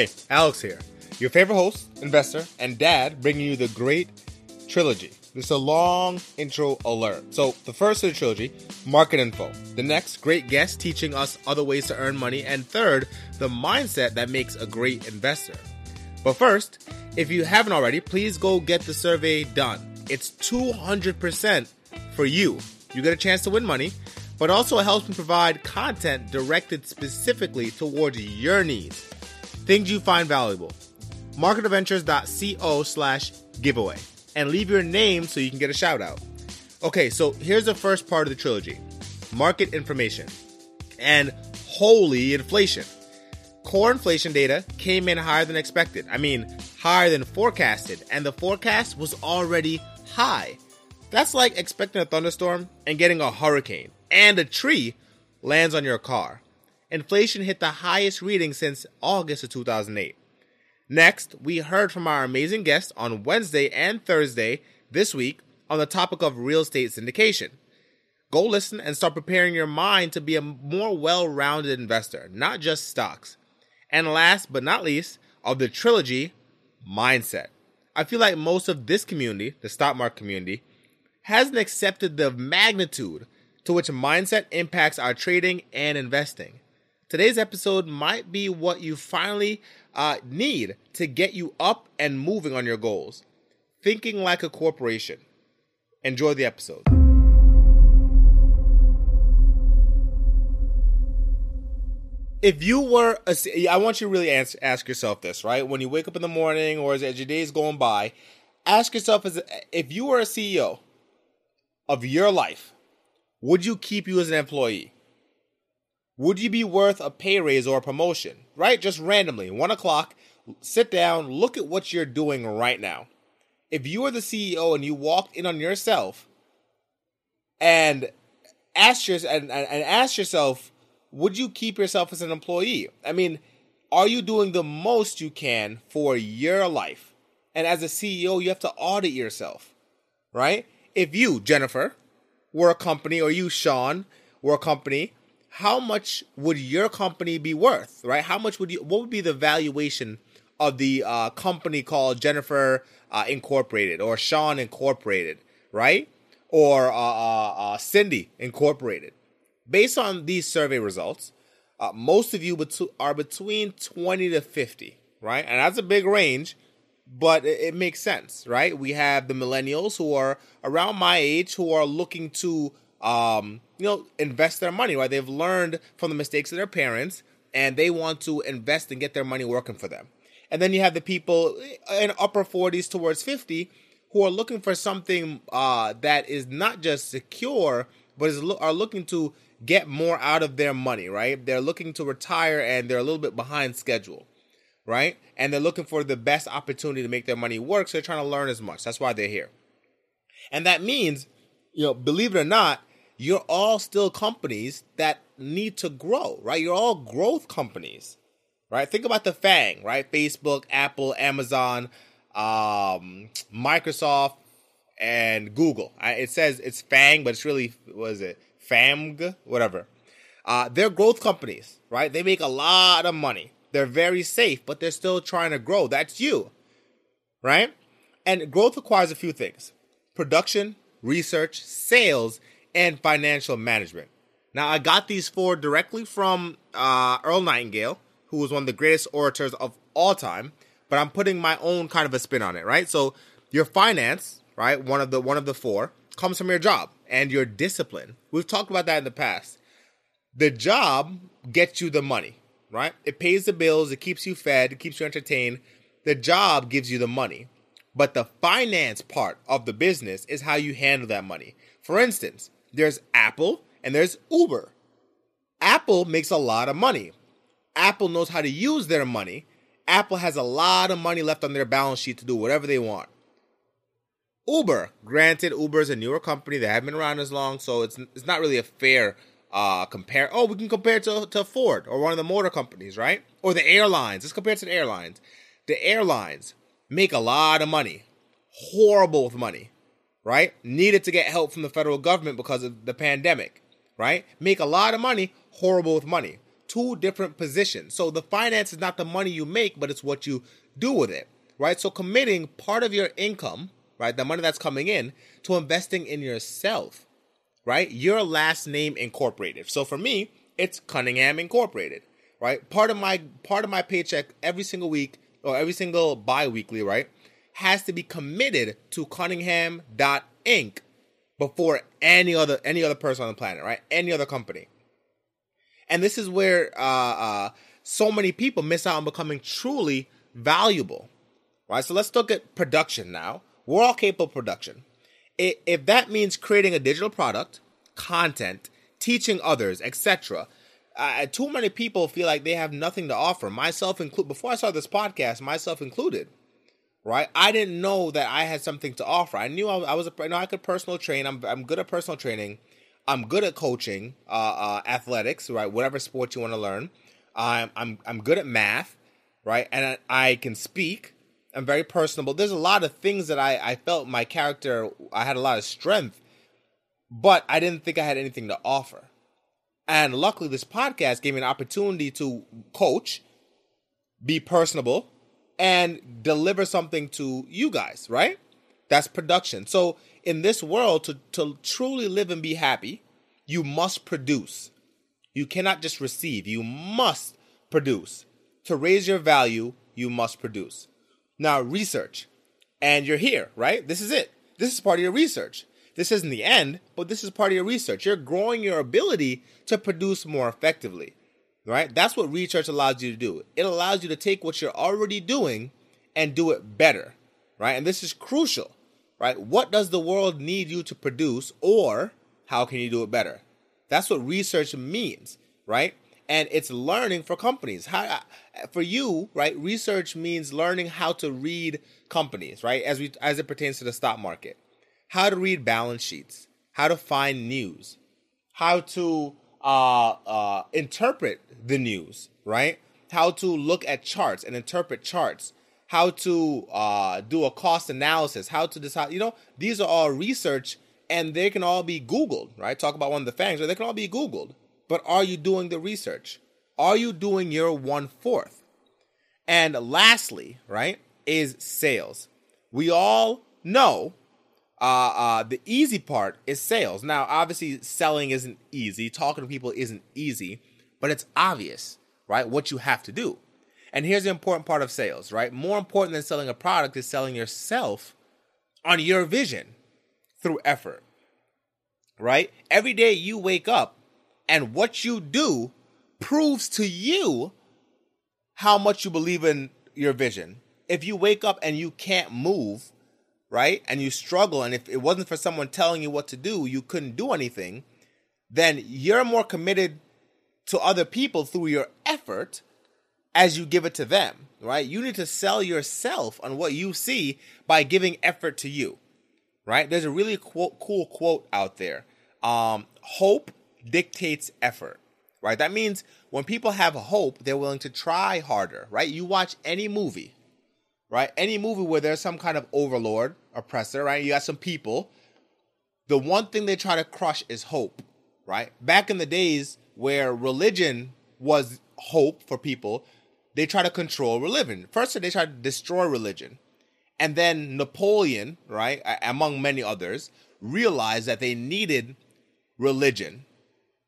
Hey, Alex here, your favorite host, investor, and dad, bringing you the great trilogy. This is a long intro alert. So, the first of the trilogy, market info. The next, great guest teaching us other ways to earn money. And third, the mindset that makes a great investor. But first, if you haven't already, please go get the survey done. It's 200% for you. You get a chance to win money, but also it helps me provide content directed specifically towards your needs. Things you find valuable. Marketadventures.co slash giveaway. And leave your name so you can get a shout out. Okay, so here's the first part of the trilogy market information and holy inflation. Core inflation data came in higher than expected. I mean, higher than forecasted, and the forecast was already high. That's like expecting a thunderstorm and getting a hurricane, and a tree lands on your car inflation hit the highest reading since August of 2008. Next, we heard from our amazing guests on Wednesday and Thursday this week on the topic of real estate syndication. Go listen and start preparing your mind to be a more well rounded investor, not just stocks. And last but not least, of the trilogy, mindset. I feel like most of this community, the stock market community, hasn't accepted the magnitude to which mindset impacts our trading and investing. Today's episode might be what you finally uh, need to get you up and moving on your goals. Thinking like a corporation. Enjoy the episode. If you were, a, I want you to really ask, ask yourself this, right? When you wake up in the morning or as your day is going by, ask yourself as if you were a CEO of your life, would you keep you as an employee? Would you be worth a pay raise or a promotion? Right? Just randomly, one o'clock, sit down, look at what you're doing right now. If you are the CEO and you walked in on yourself and ask your, and, and ask yourself, would you keep yourself as an employee? I mean, are you doing the most you can for your life? And as a CEO, you have to audit yourself, right? If you, Jennifer, were a company, or you, Sean, were a company, how much would your company be worth, right? How much would you, what would be the valuation of the uh, company called Jennifer uh, Incorporated or Sean Incorporated, right? Or uh, uh, uh Cindy Incorporated. Based on these survey results, uh, most of you are between 20 to 50, right? And that's a big range, but it, it makes sense, right? We have the millennials who are around my age who are looking to um, you know, invest their money, right? They've learned from the mistakes of their parents and they want to invest and get their money working for them. And then you have the people in upper 40s towards 50 who are looking for something uh, that is not just secure, but is are looking to get more out of their money, right? They're looking to retire and they're a little bit behind schedule, right? And they're looking for the best opportunity to make their money work, so they're trying to learn as much. That's why they're here. And that means, you know, believe it or not, you're all still companies that need to grow, right? You're all growth companies, right? Think about the FANG, right? Facebook, Apple, Amazon, um, Microsoft, and Google. It says it's FANG, but it's really, what is it? FAMG, whatever. Uh, they're growth companies, right? They make a lot of money. They're very safe, but they're still trying to grow. That's you, right? And growth requires a few things production, research, sales, and financial management. Now, I got these four directly from uh, Earl Nightingale, who was one of the greatest orators of all time. But I'm putting my own kind of a spin on it, right? So, your finance, right, one of the one of the four, comes from your job and your discipline. We've talked about that in the past. The job gets you the money, right? It pays the bills, it keeps you fed, it keeps you entertained. The job gives you the money. But the finance part of the business is how you handle that money. For instance, there's Apple and there's Uber. Apple makes a lot of money. Apple knows how to use their money. Apple has a lot of money left on their balance sheet to do whatever they want. Uber, granted, Uber is a newer company. They haven't been around as long, so it's it's not really a fair uh compare. Oh, we can compare it to, to Ford or one of the motor companies, right? Or the airlines. Let's compare it to the airlines. The airlines make a lot of money, horrible with money, right? Needed to get help from the federal government because of the pandemic, right? Make a lot of money, horrible with money. Two different positions. So the finance is not the money you make, but it's what you do with it, right? So committing part of your income right? The money that's coming in to investing in yourself, right? Your last name incorporated. So for me, it's Cunningham Incorporated, right? Part of my part of my paycheck every single week or every single bi-weekly, right, has to be committed to Cunningham.inc before any other any other person on the planet, right? Any other company. And this is where uh, uh, so many people miss out on becoming truly valuable, right? So let's look at production now. We're all capable of production. If that means creating a digital product, content, teaching others, etc., uh, too many people feel like they have nothing to offer. Myself included. Before I started this podcast, myself included. Right, I didn't know that I had something to offer. I knew I, I was a, you know, I could personal train. I'm I'm good at personal training. I'm good at coaching, uh, uh, athletics, right? Whatever sport you want to learn. I'm I'm I'm good at math, right? And I, I can speak. I'm very personable. There's a lot of things that I, I felt my character, I had a lot of strength, but I didn't think I had anything to offer. And luckily, this podcast gave me an opportunity to coach, be personable, and deliver something to you guys, right? That's production. So, in this world, to, to truly live and be happy, you must produce. You cannot just receive, you must produce. To raise your value, you must produce. Now, research. And you're here, right? This is it. This is part of your research. This isn't the end, but this is part of your research. You're growing your ability to produce more effectively, right? That's what research allows you to do. It allows you to take what you're already doing and do it better, right? And this is crucial, right? What does the world need you to produce, or how can you do it better? That's what research means, right? and it's learning for companies. How uh, for you, right? Research means learning how to read companies, right? As we as it pertains to the stock market, how to read balance sheets, how to find news, how to uh, uh, interpret the news, right? How to look at charts and interpret charts, how to uh, do a cost analysis, how to decide. You know, these are all research, and they can all be Googled, right? Talk about one of the fangs, or they can all be Googled but are you doing the research? Are you doing your one fourth? And lastly, right, is sales. We all know uh, uh, the easy part is sales. Now, obviously, selling isn't easy, talking to people isn't easy, but it's obvious, right, what you have to do. And here's the important part of sales, right? More important than selling a product is selling yourself on your vision through effort, right? Every day you wake up, and what you do proves to you how much you believe in your vision. If you wake up and you can't move, right, and you struggle, and if it wasn't for someone telling you what to do, you couldn't do anything, then you're more committed to other people through your effort as you give it to them, right? You need to sell yourself on what you see by giving effort to you, right? There's a really quote, cool quote out there. Um, hope dictates effort, right? That means when people have hope, they're willing to try harder, right? You watch any movie, right? Any movie where there's some kind of overlord, oppressor, right? You got some people. The one thing they try to crush is hope, right? Back in the days where religion was hope for people, they try to control religion. First, they try to destroy religion. And then Napoleon, right, among many others, realized that they needed religion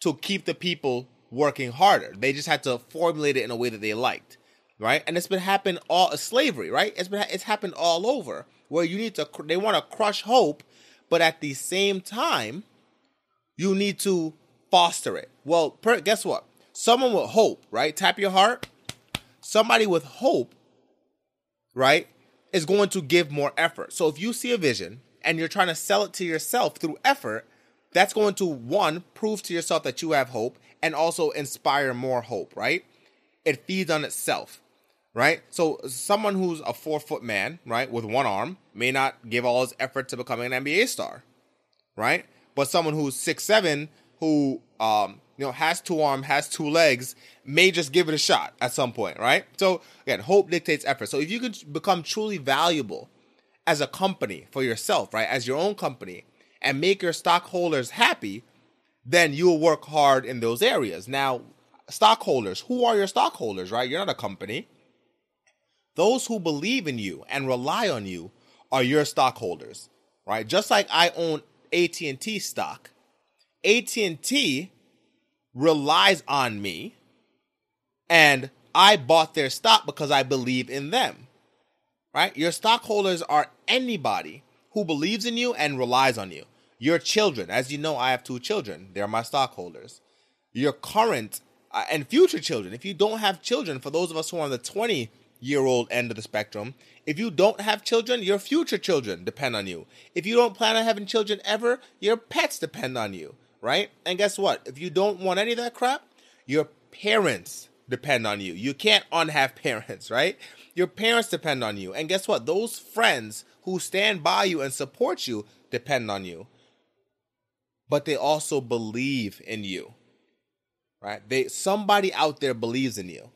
to keep the people working harder. They just had to formulate it in a way that they liked, right? And it's been happening all uh, slavery, right? It's been it's happened all over where you need to they want to crush hope, but at the same time, you need to foster it. Well, per, guess what? Someone with hope, right? Tap your heart. Somebody with hope, right, is going to give more effort. So if you see a vision and you're trying to sell it to yourself through effort, that's going to one prove to yourself that you have hope and also inspire more hope, right? It feeds on itself, right? So someone who's a four foot man, right, with one arm may not give all his effort to becoming an NBA star, right? But someone who's six seven who um you know has two arms, has two legs, may just give it a shot at some point, right? So again, hope dictates effort. So if you can become truly valuable as a company for yourself, right, as your own company, and make your stockholders happy, then you'll work hard in those areas. Now, stockholders, who are your stockholders, right? You're not a company. Those who believe in you and rely on you are your stockholders, right? Just like I own AT&T stock. AT&T relies on me and I bought their stock because I believe in them. Right? Your stockholders are anybody who believes in you and relies on you. Your children, as you know, I have two children. They're my stockholders. Your current uh, and future children. If you don't have children, for those of us who are on the 20 year old end of the spectrum, if you don't have children, your future children depend on you. If you don't plan on having children ever, your pets depend on you, right? And guess what? If you don't want any of that crap, your parents depend on you. You can't unhave parents, right? Your parents depend on you. And guess what? Those friends who stand by you and support you depend on you but they also believe in you. Right? They somebody out there believes in you.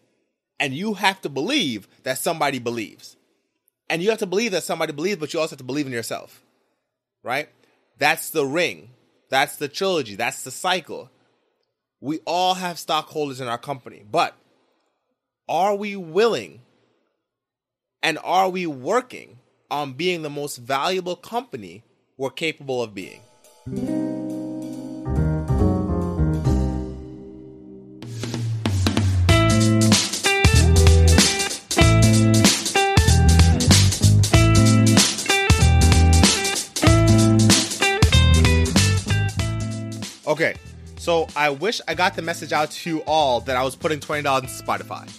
And you have to believe that somebody believes. And you have to believe that somebody believes, but you also have to believe in yourself. Right? That's the ring. That's the trilogy. That's the cycle. We all have stockholders in our company, but are we willing and are we working on being the most valuable company we're capable of being? So I wish I got the message out to you all that I was putting twenty dollars into Spotify.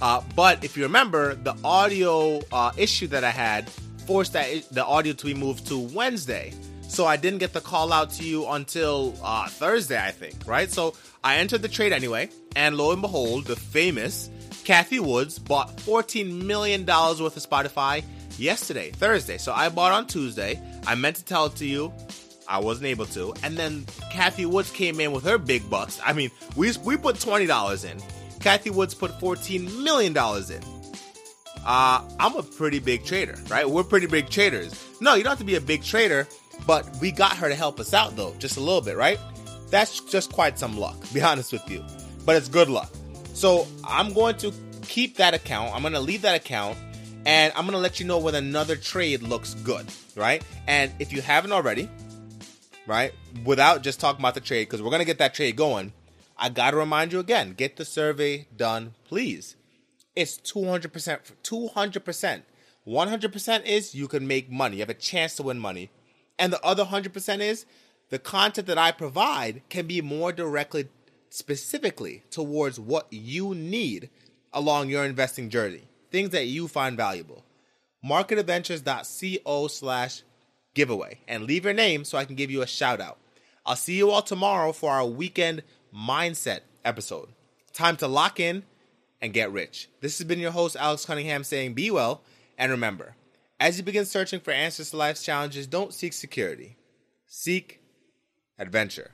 Uh, but if you remember, the audio uh, issue that I had forced that the audio to be moved to Wednesday. So I didn't get the call out to you until uh, Thursday, I think, right? So I entered the trade anyway, and lo and behold, the famous Cathie Woods bought $14 million worth of Spotify yesterday, Thursday. So I bought on Tuesday. I meant to tell it to you. I wasn't able to. And then Cathie Woods came in with her big bucks. I mean, we we put twenty dollars in. Cathie Woods put fourteen million dollars in. Uh, I'm a pretty big trader, right? We're pretty big traders. No, you don't have to be a big trader, but we got her to help us out though, just a little bit, right? That's just quite some luck, be honest with you. But it's good luck. So I'm going to keep that account. I'm going to leave that account and I'm going to let you know when another trade looks good, right? And if you haven't already, right? Without just talking about the trade, because we're going to get that trade going. I got to remind you again get the survey done, please. It's 200%. 200%. 100% is you can make money. You have a chance to win money. And the other 100% is the content that I provide can be more directly, specifically towards what you need along your investing journey, things that you find valuable. Marketadventures.co slash giveaway and leave your name so I can give you a shout out. I'll see you all tomorrow for our weekend mindset episode. Time to lock in and get rich. This has been your host, Alex Cunningham, saying be well. And remember, as you begin searching for answers to life's challenges, don't seek security, seek adventure.